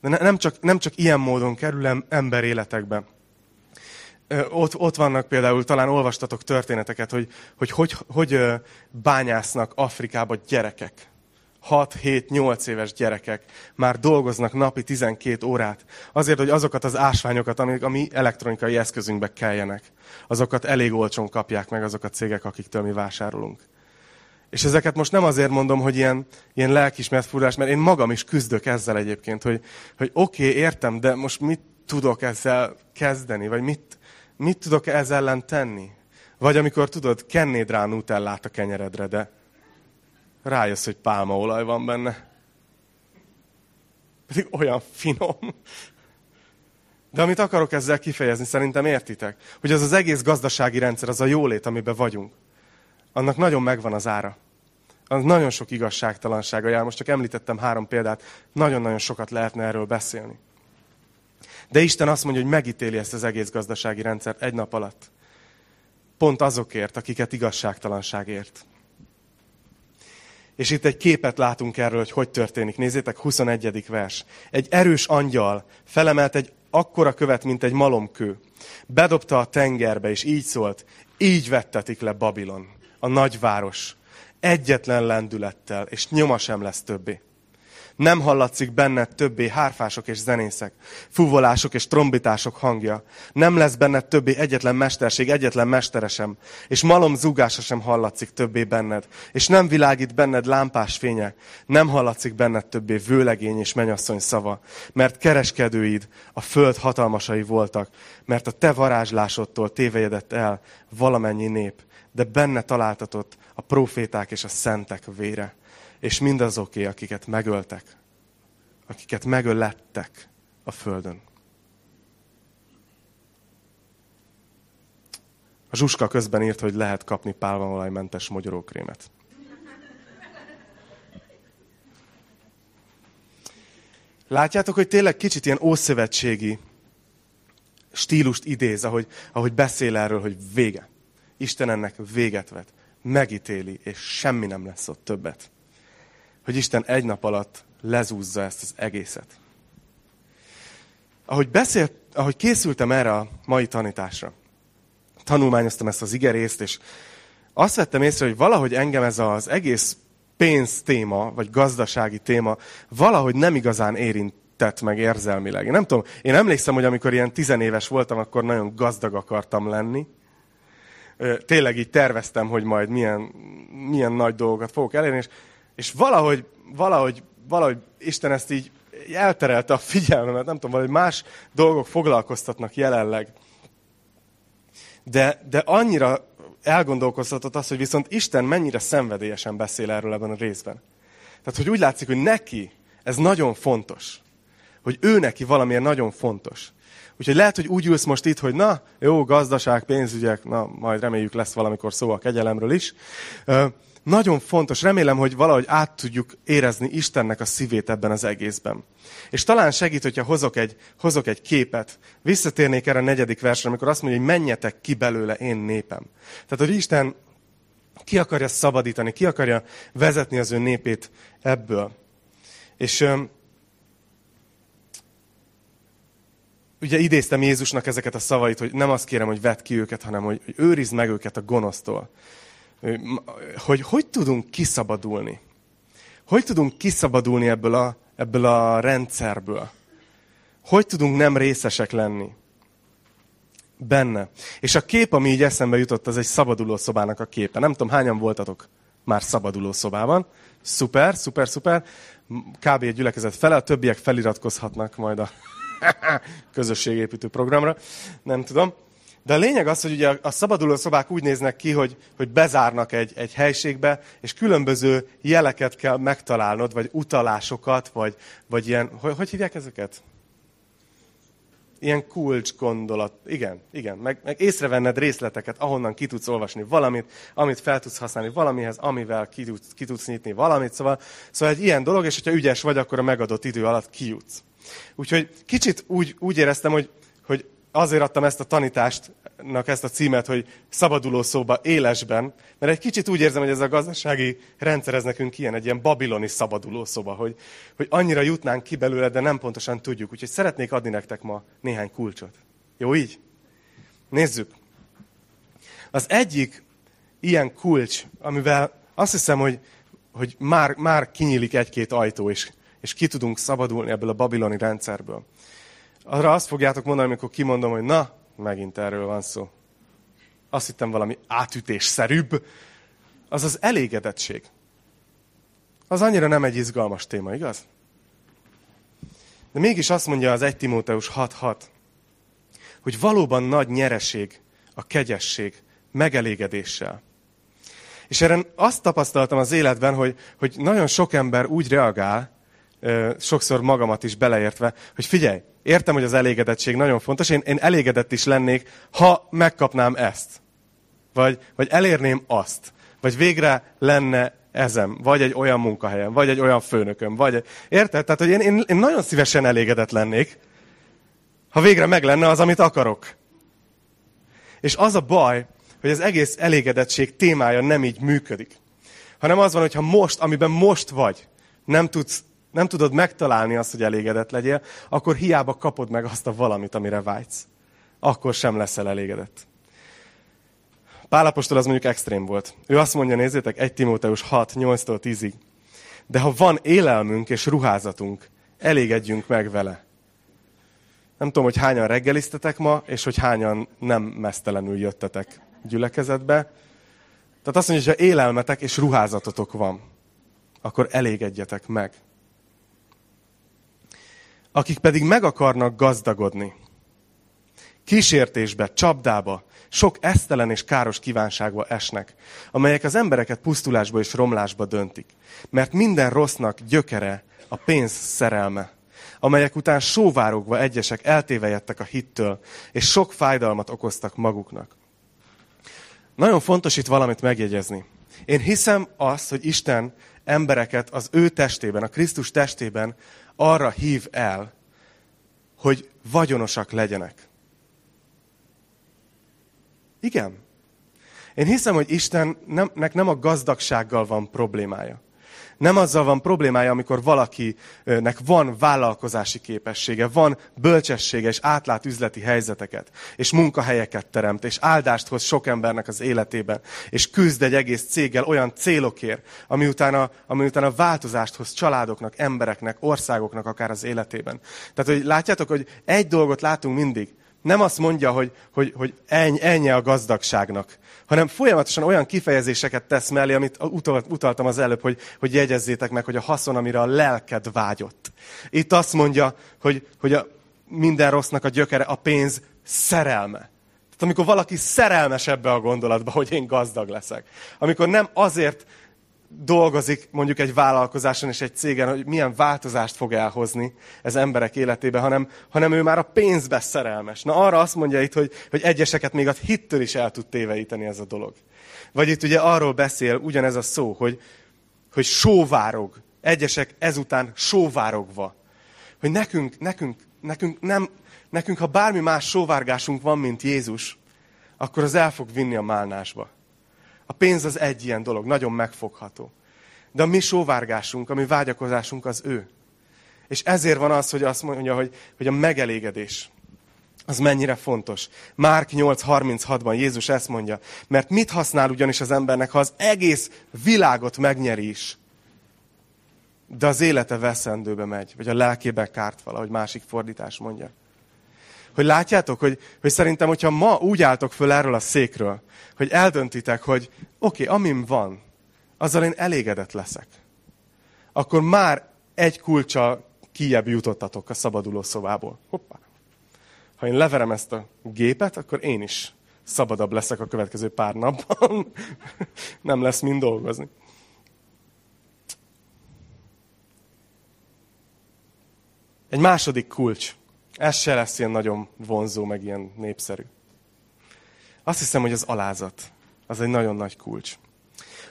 De nem csak, nem csak ilyen módon kerül ember életekbe. Ott, ott vannak például, talán olvastatok történeteket, hogy hogy, hogy, hogy bányásznak Afrikába gyerekek. 6-7-8 éves gyerekek már dolgoznak napi 12 órát, azért, hogy azokat az ásványokat, amik a mi elektronikai eszközünkbe keljenek, azokat elég olcsón kapják meg azok a cégek, akiktől mi vásárolunk. És ezeket most nem azért mondom, hogy ilyen, ilyen lelkismert furás, mert én magam is küzdök ezzel egyébként, hogy, hogy oké, okay, értem, de most mit tudok ezzel kezdeni, vagy mit, mit tudok ezzel ellen tenni? Vagy amikor tudod, kennéd rá nutellát a kenyeredre, de rájössz, hogy pálmaolaj van benne. Pedig olyan finom. De amit akarok ezzel kifejezni, szerintem értitek, hogy az az egész gazdasági rendszer, az a jólét, amiben vagyunk, annak nagyon megvan az ára. Az nagyon sok igazságtalansága jár. Most csak említettem három példát, nagyon-nagyon sokat lehetne erről beszélni. De Isten azt mondja, hogy megítéli ezt az egész gazdasági rendszert egy nap alatt. Pont azokért, akiket igazságtalanságért. És itt egy képet látunk erről, hogy hogy történik. Nézzétek, 21. vers. Egy erős angyal felemelt egy akkora követ, mint egy malomkő. Bedobta a tengerbe, és így szólt, így vettetik le Babilon, a nagyváros, egyetlen lendülettel, és nyoma sem lesz többé. Nem hallatszik benned többé hárfások és zenészek, fuvolások és trombitások hangja. Nem lesz benned többé egyetlen mesterség, egyetlen mesteresem, és malom zúgása sem hallatszik többé benned, és nem világít benned lámpás fénye, nem hallatszik benned többé vőlegény és menyasszony szava, mert kereskedőid a föld hatalmasai voltak, mert a te varázslásodtól tévejedett el valamennyi nép, de benne találtatott a proféták és a szentek vére és mindazoké, akiket megöltek, akiket megölettek a földön. A Zsuska közben írt, hogy lehet kapni pálmaolajmentes mogyorókrémet. Látjátok, hogy tényleg kicsit ilyen ószövetségi stílust idéz, ahogy, ahogy beszél erről, hogy vége. Isten ennek véget vet, megítéli, és semmi nem lesz ott többet hogy Isten egy nap alatt lezúzza ezt az egészet. Ahogy, beszélt, ahogy készültem erre a mai tanításra, tanulmányoztam ezt az igerészt, és azt vettem észre, hogy valahogy engem ez az egész pénz téma, vagy gazdasági téma valahogy nem igazán érintett meg érzelmileg. Én nem tudom, én emlékszem, hogy amikor ilyen tizenéves voltam, akkor nagyon gazdag akartam lenni. Tényleg így terveztem, hogy majd milyen, milyen nagy dolgokat fogok elérni, és és valahogy, valahogy, valahogy Isten ezt így elterelte a figyelmemet, nem tudom, valahogy más dolgok foglalkoztatnak jelenleg. De, de annyira elgondolkoztatott az, hogy viszont Isten mennyire szenvedélyesen beszél erről ebben a részben. Tehát, hogy úgy látszik, hogy neki ez nagyon fontos. Hogy ő neki valamiért nagyon fontos. Úgyhogy lehet, hogy úgy ülsz most itt, hogy na, jó, gazdaság, pénzügyek, na, majd reméljük lesz valamikor szó a kegyelemről is nagyon fontos, remélem, hogy valahogy át tudjuk érezni Istennek a szívét ebben az egészben. És talán segít, hogyha hozok egy, hozok egy képet. Visszatérnék erre a negyedik versre, amikor azt mondja, hogy menjetek ki belőle én népem. Tehát, hogy Isten ki akarja szabadítani, ki akarja vezetni az ő népét ebből. És ugye idéztem Jézusnak ezeket a szavait, hogy nem azt kérem, hogy vedd ki őket, hanem hogy, hogy őrizd meg őket a gonosztól hogy hogy tudunk kiszabadulni. Hogy tudunk kiszabadulni ebből a, ebből a rendszerből? Hogy tudunk nem részesek lenni? Benne. És a kép, ami így eszembe jutott, az egy szabaduló szobának a képe. Nem tudom, hányan voltatok már szabaduló szobában. Szuper, szuper, szuper. Kb. egy gyülekezet fele, a többiek feliratkozhatnak majd a közösségépítő programra. Nem tudom. De a lényeg az, hogy ugye a szabaduló szobák úgy néznek ki, hogy, hogy bezárnak egy, egy helységbe, és különböző jeleket kell megtalálnod, vagy utalásokat, vagy, vagy ilyen, hogy, hogy hívják ezeket? Ilyen kulcs gondolat. Igen, igen. Meg, meg észrevenned részleteket, ahonnan ki tudsz olvasni valamit, amit fel tudsz használni valamihez, amivel ki tudsz, ki tudsz nyitni valamit. Szóval, szóval egy ilyen dolog, és hogyha ügyes vagy, akkor a megadott idő alatt kijutsz. Úgyhogy kicsit úgy, úgy éreztem, hogy, hogy azért adtam ezt a tanítástnak ezt a címet, hogy szabaduló szóba élesben, mert egy kicsit úgy érzem, hogy ez a gazdasági rendszer ez nekünk ilyen, egy ilyen babiloni szabaduló szoba, hogy, hogy annyira jutnánk ki belőle, de nem pontosan tudjuk. Úgyhogy szeretnék adni nektek ma néhány kulcsot. Jó így? Nézzük. Az egyik ilyen kulcs, amivel azt hiszem, hogy, hogy már, már kinyílik egy-két ajtó, és, és ki tudunk szabadulni ebből a babiloni rendszerből arra azt fogjátok mondani, amikor kimondom, hogy na, megint erről van szó. Azt hittem valami átütésszerűbb. Az az elégedettség. Az annyira nem egy izgalmas téma, igaz? De mégis azt mondja az 1 Timóteus 6.6, hogy valóban nagy nyereség a kegyesség megelégedéssel. És erre azt tapasztaltam az életben, hogy, hogy nagyon sok ember úgy reagál, sokszor magamat is beleértve, hogy figyelj, értem, hogy az elégedettség nagyon fontos, én, én elégedett is lennék, ha megkapnám ezt. Vagy, vagy elérném azt. Vagy végre lenne ezem, vagy egy olyan munkahelyem, vagy egy olyan főnököm, vagy. Érted? Tehát, hogy én, én, én nagyon szívesen elégedett lennék, ha végre meg lenne az, amit akarok. És az a baj, hogy az egész elégedettség témája nem így működik. Hanem az van, hogy ha most, amiben most vagy, nem, tudsz, nem tudod megtalálni azt, hogy elégedett legyél, akkor hiába kapod meg azt a valamit, amire vágysz. Akkor sem leszel elégedett. Pálapostól az mondjuk extrém volt. Ő azt mondja, nézzétek, 1 Timóteus 6, 8-tól 10-ig. De ha van élelmünk és ruházatunk, elégedjünk meg vele. Nem tudom, hogy hányan reggeliztetek ma, és hogy hányan nem mesztelenül jöttetek gyülekezetbe. Tehát azt mondja, hogy ha élelmetek és ruházatotok van, akkor elégedjetek meg. Akik pedig meg akarnak gazdagodni, kísértésbe, csapdába, sok esztelen és káros kívánságba esnek, amelyek az embereket pusztulásba és romlásba döntik. Mert minden rossznak gyökere a pénz szerelme, amelyek után sóvárogva egyesek eltévejettek a hittől, és sok fájdalmat okoztak maguknak. Nagyon fontos itt valamit megjegyezni. Én hiszem azt, hogy Isten embereket az ő testében, a Krisztus testében arra hív el, hogy vagyonosak legyenek. Igen. Én hiszem, hogy Istennek nem a gazdagsággal van problémája. Nem azzal van problémája, amikor valakinek van vállalkozási képessége, van bölcsessége, és átlát üzleti helyzeteket, és munkahelyeket teremt, és áldást hoz sok embernek az életében, és küzd egy egész céggel olyan célokért, ami utána, ami utána változást hoz családoknak, embereknek, országoknak akár az életében. Tehát, hogy látjátok, hogy egy dolgot látunk mindig, nem azt mondja, hogy, hogy, hogy ennyi, a gazdagságnak, hanem folyamatosan olyan kifejezéseket tesz mellé, amit utaltam az előbb, hogy, hogy jegyezzétek meg, hogy a haszon, amire a lelked vágyott. Itt azt mondja, hogy, hogy a minden rossznak a gyökere a pénz szerelme. Tehát amikor valaki szerelmes ebbe a gondolatba, hogy én gazdag leszek. Amikor nem azért dolgozik mondjuk egy vállalkozáson és egy cégen, hogy milyen változást fog elhozni ez emberek életébe, hanem, hanem ő már a pénzbe szerelmes. Na arra azt mondja itt, hogy, hogy egyeseket még a hittől is el tud téveíteni ez a dolog. Vagy itt ugye arról beszél ugyanez a szó, hogy, hogy sóvárog. Egyesek ezután sóvárogva. Hogy nekünk, nekünk, nekünk, nem, nekünk, ha bármi más sóvárgásunk van, mint Jézus, akkor az el fog vinni a málnásba. A pénz az egy ilyen dolog, nagyon megfogható. De a mi sóvárgásunk, a mi vágyakozásunk az ő. És ezért van az, hogy azt mondja, hogy, hogy a megelégedés az mennyire fontos. Márk 8.36-ban Jézus ezt mondja, mert mit használ ugyanis az embernek, ha az egész világot megnyeri is, de az élete veszendőbe megy, vagy a lelkébe kárt valahogy másik fordítás mondja. Hogy látjátok, hogy, hogy szerintem, hogyha ma úgy álltok föl erről a székről, hogy eldöntitek, hogy oké, okay, amim van, azzal én elégedett leszek. Akkor már egy kulcsa kijebb jutottatok a szabaduló szobából. Hoppá. Ha én leverem ezt a gépet, akkor én is szabadabb leszek a következő pár napban. Nem lesz mind dolgozni. Egy második kulcs. Ez se lesz ilyen nagyon vonzó, meg ilyen népszerű. Azt hiszem, hogy az alázat. Az egy nagyon nagy kulcs.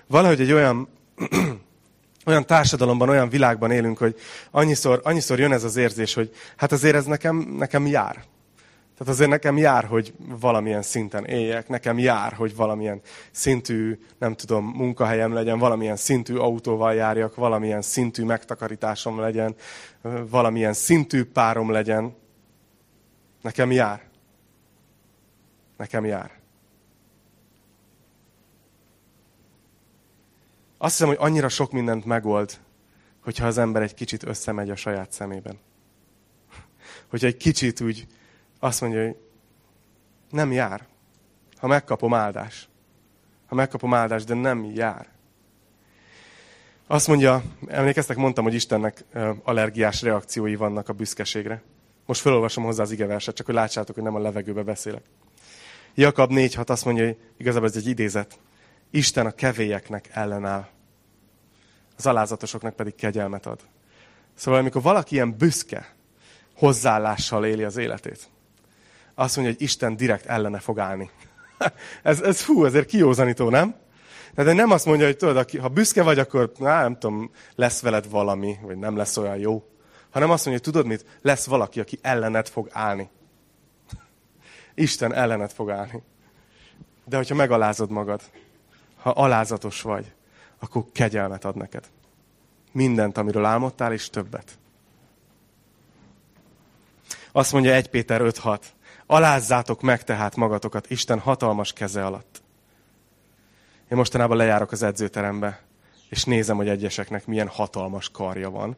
Valahogy egy olyan, olyan társadalomban, olyan világban élünk, hogy annyiszor, annyiszor jön ez az érzés, hogy hát azért ez nekem, nekem jár. Tehát azért nekem jár, hogy valamilyen szinten éljek, nekem jár, hogy valamilyen szintű, nem tudom, munkahelyem legyen, valamilyen szintű autóval járjak, valamilyen szintű megtakarításom legyen, valamilyen szintű párom legyen. Nekem jár. Nekem jár. Azt hiszem, hogy annyira sok mindent megold, hogyha az ember egy kicsit összemegy a saját szemében. Hogyha egy kicsit úgy azt mondja, hogy nem jár. Ha megkapom áldás. Ha megkapom áldás, de nem jár. Azt mondja, emlékeztek, mondtam, hogy Istennek allergiás reakciói vannak a büszkeségre. Most felolvasom hozzá az igeverset, csak hogy lássátok, hogy nem a levegőbe beszélek. Jakab 4.6 azt mondja, hogy igazából ez egy idézet. Isten a kevélyeknek ellenáll. Az alázatosoknak pedig kegyelmet ad. Szóval amikor valaki ilyen büszke hozzáállással éli az életét, azt mondja, hogy Isten direkt ellene fog állni. ez, ez fú, ezért kiózanító, nem? Tehát nem azt mondja, hogy tudod, ha büszke vagy, akkor á, nem tudom, lesz veled valami, vagy nem lesz olyan jó. Hanem azt mondja, hogy tudod mit? Lesz valaki, aki ellened fog állni. Isten ellened fog állni. De hogyha megalázod magad, ha alázatos vagy, akkor kegyelmet ad neked. Mindent, amiről álmodtál, és többet. Azt mondja 1 Péter 5.6. Alázzátok meg tehát magatokat Isten hatalmas keze alatt. Én mostanában lejárok az edzőterembe, és nézem, hogy egyeseknek milyen hatalmas karja van.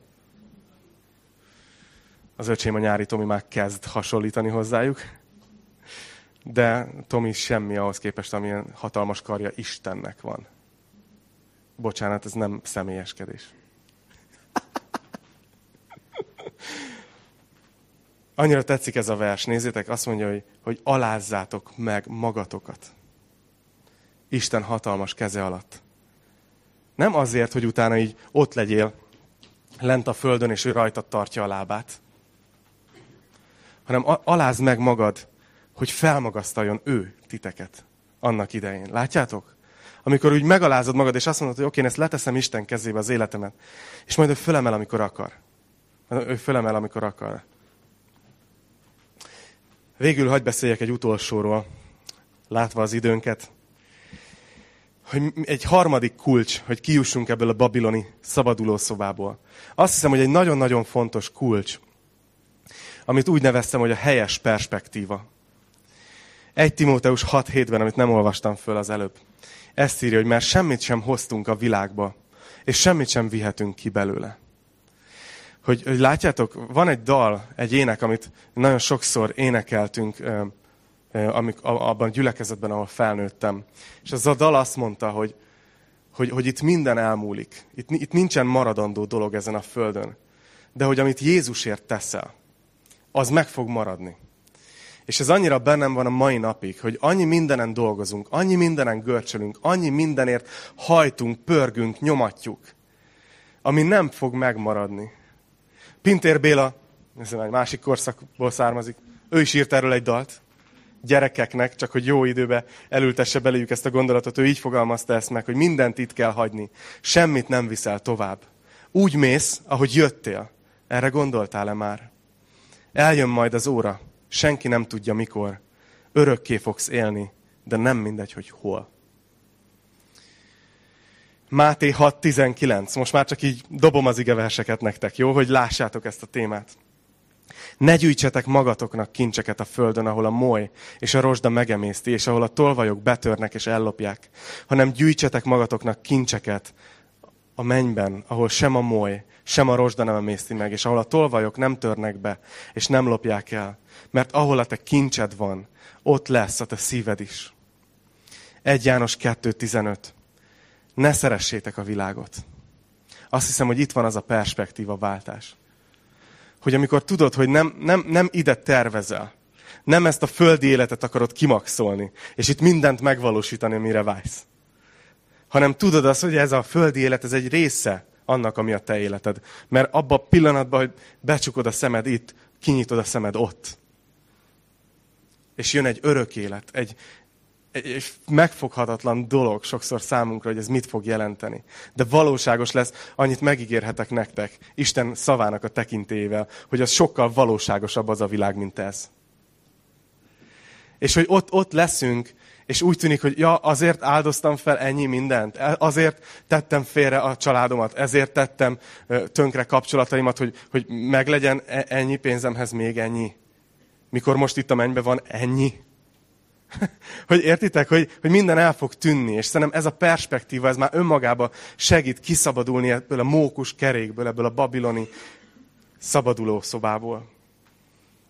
Az öcsém a nyári Tomi már kezd hasonlítani hozzájuk. De Tomi semmi ahhoz képest, amilyen hatalmas karja Istennek van. Bocsánat, ez nem személyeskedés. Annyira tetszik ez a vers, nézzétek, azt mondja, hogy, hogy alázzátok meg magatokat. Isten hatalmas keze alatt. Nem azért, hogy utána így ott legyél lent a földön, és ő rajtad tartja a lábát, hanem alázd meg magad, hogy felmagasztaljon ő titeket annak idején. Látjátok? Amikor úgy megalázod magad, és azt mondod, hogy oké, én ezt leteszem Isten kezébe az életemet, és majd ő fölemel, amikor akar. Ő fölemel, amikor akar. Végül hagy beszéljek egy utolsóról, látva az időnket, hogy egy harmadik kulcs, hogy kijussunk ebből a babiloni szabadulószobából. Azt hiszem, hogy egy nagyon-nagyon fontos kulcs, amit úgy neveztem, hogy a helyes perspektíva. Egy Timóteus 6.7-ben, amit nem olvastam föl az előbb. Ezt írja, hogy mert semmit sem hoztunk a világba, és semmit sem vihetünk ki belőle hogy, hogy látjátok, van egy dal, egy ének, amit nagyon sokszor énekeltünk amik, abban a gyülekezetben, ahol felnőttem. És az a dal azt mondta, hogy, hogy, hogy itt minden elmúlik. Itt, itt nincsen maradandó dolog ezen a földön. De hogy amit Jézusért teszel, az meg fog maradni. És ez annyira bennem van a mai napig, hogy annyi mindenen dolgozunk, annyi mindenen görcsölünk, annyi mindenért hajtunk, pörgünk, nyomatjuk, ami nem fog megmaradni. Pintér Béla, ez egy másik korszakból származik, ő is írt erről egy dalt, gyerekeknek, csak hogy jó időbe elültesse belőjük ezt a gondolatot, ő így fogalmazta ezt meg, hogy mindent itt kell hagyni, semmit nem viszel tovább. Úgy mész, ahogy jöttél. Erre gondoltál-e már? Eljön majd az óra, senki nem tudja mikor. Örökké fogsz élni, de nem mindegy, hogy hol. Máté 6.19. Most már csak így dobom az igeverseket nektek, jó? Hogy lássátok ezt a témát. Ne gyűjtsetek magatoknak kincseket a földön, ahol a moly és a rozsda megemészti, és ahol a tolvajok betörnek és ellopják, hanem gyűjtsetek magatoknak kincseket a mennyben, ahol sem a moly, sem a rozsda nem emészti meg, és ahol a tolvajok nem törnek be, és nem lopják el. Mert ahol a te kincsed van, ott lesz a te szíved is. 1 János 2.15 ne szeressétek a világot. Azt hiszem, hogy itt van az a perspektíva váltás. Hogy amikor tudod, hogy nem, nem, nem ide tervezel, nem ezt a földi életet akarod kimaxolni, és itt mindent megvalósítani, amire vágysz. Hanem tudod azt, hogy ez a földi élet, ez egy része annak, ami a te életed. Mert abban a pillanatban, hogy becsukod a szemed itt, kinyitod a szemed ott. És jön egy örök élet, egy, egy megfoghatatlan dolog sokszor számunkra, hogy ez mit fog jelenteni. De valóságos lesz, annyit megígérhetek nektek, Isten szavának a tekintével, hogy az sokkal valóságosabb az a világ, mint ez. És hogy ott, ott leszünk, és úgy tűnik, hogy ja, azért áldoztam fel ennyi mindent, e, azért tettem félre a családomat, ezért tettem tönkre kapcsolataimat, hogy, hogy meglegyen e, ennyi pénzemhez még ennyi. Mikor most itt a mennyben van ennyi. hogy értitek, hogy, hogy minden el fog tűnni, és szerintem ez a perspektíva, ez már önmagában segít kiszabadulni ebből a mókus kerékből, ebből a babiloni szabaduló szobából.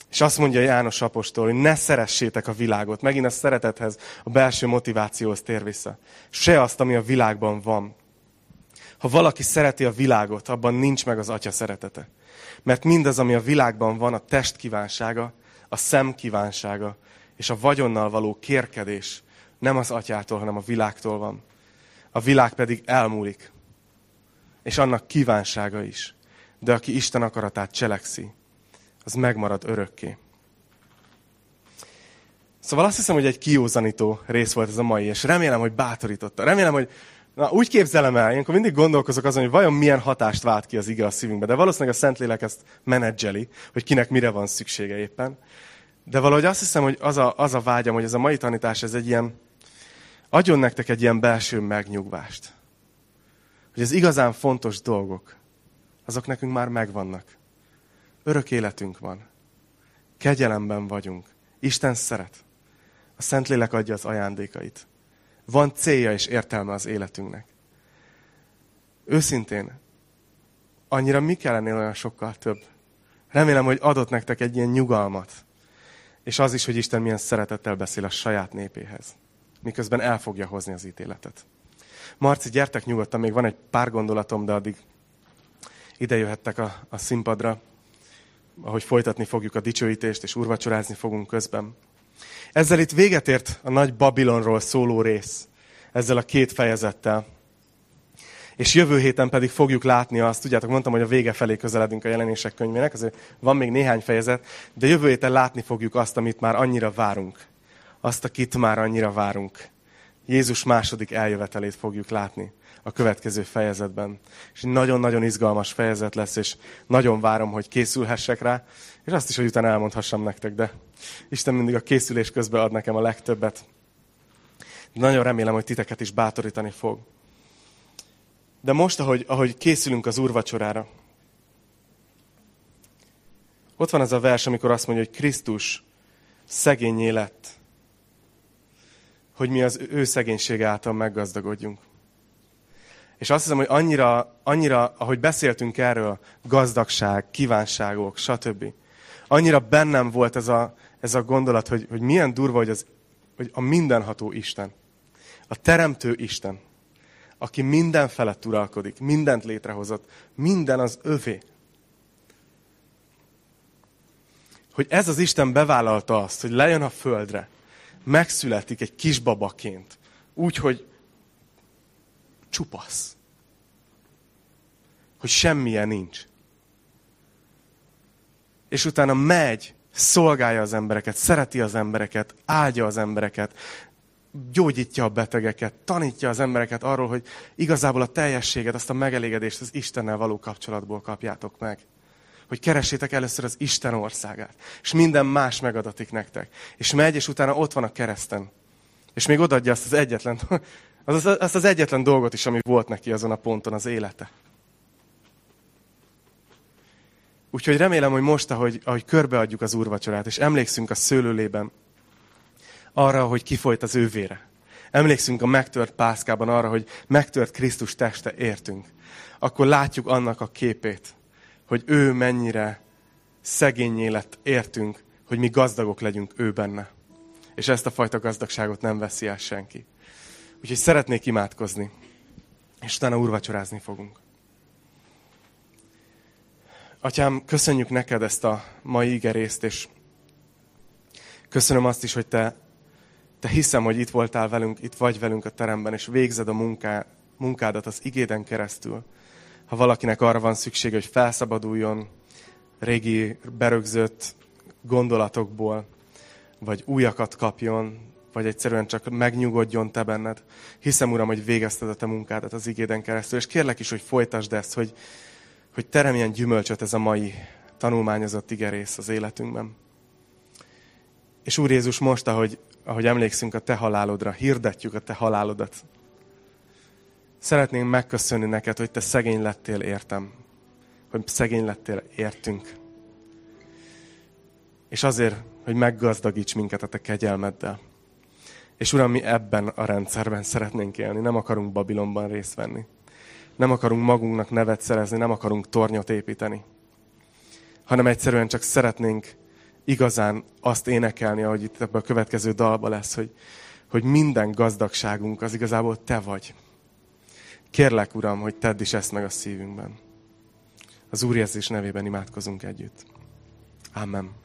És azt mondja János apostol, hogy ne szeressétek a világot. Megint a szeretethez, a belső motivációhoz tér vissza. Se azt, ami a világban van. Ha valaki szereti a világot, abban nincs meg az atya szeretete. Mert mindaz, ami a világban van, a test kívánsága, a szem kívánsága, és a vagyonnal való kérkedés nem az atyától, hanem a világtól van. A világ pedig elmúlik. És annak kívánsága is. de aki Isten akaratát cselekszi, az megmarad örökké. Szóval azt hiszem, hogy egy kiózanító rész volt ez a mai, és remélem, hogy bátorította. Remélem, hogy na, úgy képzelem el, ilyenkor mindig gondolkozok azon, hogy vajon milyen hatást vált ki az ige a szívünkbe. De valószínűleg a Szentlélek ezt menedzseli, hogy kinek mire van szüksége éppen. De valahogy azt hiszem, hogy az a, az a vágyam, hogy ez a mai tanítás, ez egy ilyen, adjon nektek egy ilyen belső megnyugvást. Hogy az igazán fontos dolgok, azok nekünk már megvannak. Örök életünk van. Kegyelemben vagyunk. Isten szeret. A Szentlélek adja az ajándékait. Van célja és értelme az életünknek. Őszintén, annyira mi kell ennél olyan sokkal több? Remélem, hogy adott nektek egy ilyen nyugalmat. És az is, hogy Isten milyen szeretettel beszél a saját népéhez. Miközben el fogja hozni az ítéletet. Marci, gyertek nyugodtan, még van egy pár gondolatom, de addig ide jöhettek a, a színpadra, ahogy folytatni fogjuk a dicsőítést, és urvacsorázni fogunk közben. Ezzel itt véget ért a nagy Babilonról szóló rész, ezzel a két fejezettel. És jövő héten pedig fogjuk látni azt, tudjátok, mondtam, hogy a vége felé közeledünk a jelenések könyvének, azért van még néhány fejezet, de jövő héten látni fogjuk azt, amit már annyira várunk. Azt, akit már annyira várunk. Jézus második eljövetelét fogjuk látni a következő fejezetben. És nagyon-nagyon izgalmas fejezet lesz, és nagyon várom, hogy készülhessek rá, és azt is, hogy utána elmondhassam nektek, de Isten mindig a készülés közben ad nekem a legtöbbet. Nagyon remélem, hogy titeket is bátorítani fog. De most, ahogy, ahogy készülünk az úrvacsorára, ott van ez a vers, amikor azt mondja, hogy Krisztus szegényé lett, hogy mi az ő szegénység által meggazdagodjunk. És azt hiszem, hogy annyira, annyira, ahogy beszéltünk erről, gazdagság, kívánságok, stb. Annyira bennem volt ez a, ez a gondolat, hogy, hogy milyen durva, hogy, az, hogy a mindenható Isten, a teremtő Isten, aki minden felett uralkodik, mindent létrehozott, minden az övé. Hogy ez az Isten bevállalta azt, hogy lejön a földre, megszületik egy kisbabaként, úgy, hogy csupasz. Hogy semmilyen nincs. És utána megy, szolgálja az embereket, szereti az embereket, áldja az embereket, gyógyítja a betegeket, tanítja az embereket arról, hogy igazából a teljességet, azt a megelégedést az Istennel való kapcsolatból kapjátok meg. Hogy keressétek először az Isten országát. És minden más megadatik nektek. És megy, és utána ott van a kereszten. És még odaadja azt az egyetlen az, az, azt az egyetlen dolgot is, ami volt neki azon a ponton az élete. Úgyhogy remélem, hogy most, ahogy, ahogy körbeadjuk az úrvacsorát, és emlékszünk a szőlőlében arra, hogy kifolyt az ő vére. Emlékszünk a megtört pászkában arra, hogy megtört Krisztus teste értünk. Akkor látjuk annak a képét, hogy ő mennyire szegényé lett értünk, hogy mi gazdagok legyünk ő benne. És ezt a fajta gazdagságot nem veszi el senki. Úgyhogy szeretnék imádkozni, és utána úrvacsorázni fogunk. Atyám, köszönjük neked ezt a mai igerészt, és köszönöm azt is, hogy te, te hiszem, hogy itt voltál velünk, itt vagy velünk a teremben, és végzed a munká, munkádat az igéden keresztül. Ha valakinek arra van szüksége, hogy felszabaduljon régi berögzött gondolatokból, vagy újakat kapjon, vagy egyszerűen csak megnyugodjon te benned. Hiszem, Uram, hogy végezted a te munkádat az igéden keresztül, és kérlek is, hogy folytasd ezt, hogy, hogy teremjen gyümölcsöt ez a mai tanulmányozott igerész az életünkben. És Úr Jézus, most, ahogy, ahogy emlékszünk a Te halálodra, hirdetjük a Te halálodat. Szeretnénk megköszönni neked, hogy Te szegény lettél értem. Hogy szegény lettél értünk. És azért, hogy meggazdagíts minket a Te kegyelmeddel. És Uram, mi ebben a rendszerben szeretnénk élni, nem akarunk Babilonban részt venni. Nem akarunk magunknak nevet szerezni, nem akarunk tornyot építeni. Hanem egyszerűen csak szeretnénk igazán azt énekelni, ahogy itt ebben a következő dalba lesz, hogy, hogy minden gazdagságunk az igazából Te vagy. Kérlek, Uram, hogy tedd is ezt meg a szívünkben. Az Úr Jézus nevében imádkozunk együtt. Amen.